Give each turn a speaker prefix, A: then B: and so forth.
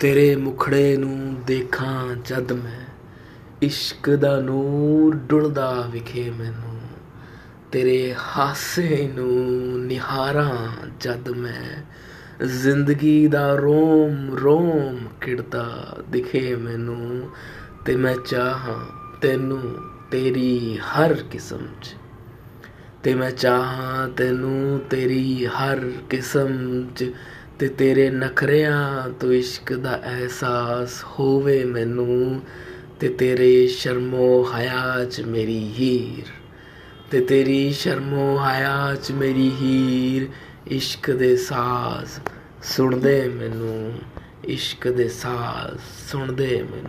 A: ਤੇਰੇ ਮੁਖੜੇ ਨੂੰ ਦੇਖਾਂ ਜਦ ਮੈਂ, ਇਸ਼ਕ ਦਾ ਨੂਰ ਡੁੱਲਦਾ ਵਿਖੇ ਮੈਨੂੰ, ਤੇਰੇ ਹਾਸੇ ਨੂੰ ਨਿਹਾਰਾਂ ਜਦ ਮੈਂ, ਜ਼ਿੰਦਗੀ ਦਾ ਰੋਮ ਰੋਮ ਖਿੜਦਾ ਦਿਖੇ ਮੈਨੂੰ, ਤੇ ਮੈਂ ਚਾਹਾਂ ਤੈਨੂੰ ਤੇਰੀ ਹਰ ਕਿਸਮ 'ਚ, ਤੇ ਮੈਂ ਚਾਹਾਂ ਤੈਨੂੰ ਤੇਰੀ ਹਰ ਕਿਸਮ 'ਚ ਤੇ ਤੇਰੇ ਨਖਰਿਆਂ ਤੋਂ ਇਸ਼ਕ ਦਾ ਅਹਿਸਾਸ ਹੋਵੇ ਮੈਨੂੰ, ਤੇ ਤੇਰੇ ਸ਼ਰਮੋ ਹਯਾ 'ਚ ਮੇਰੀ ਹੀਰ, ਤੇ ਤੇਰੀ ਸ਼ਰਮੋ ਹਯਾ 'ਚ ਮੇਰੀ ਹੀਰ, ਇਸ਼ਕ ਦੇ ਸਾਜ਼ ਸੁਣਦੇ ਮੈਨੂੰ, ਇਸ਼ਕ ਦੇ ਸਾਜ਼ ਸੁਣਦੇ ਮੈਨੂੰ।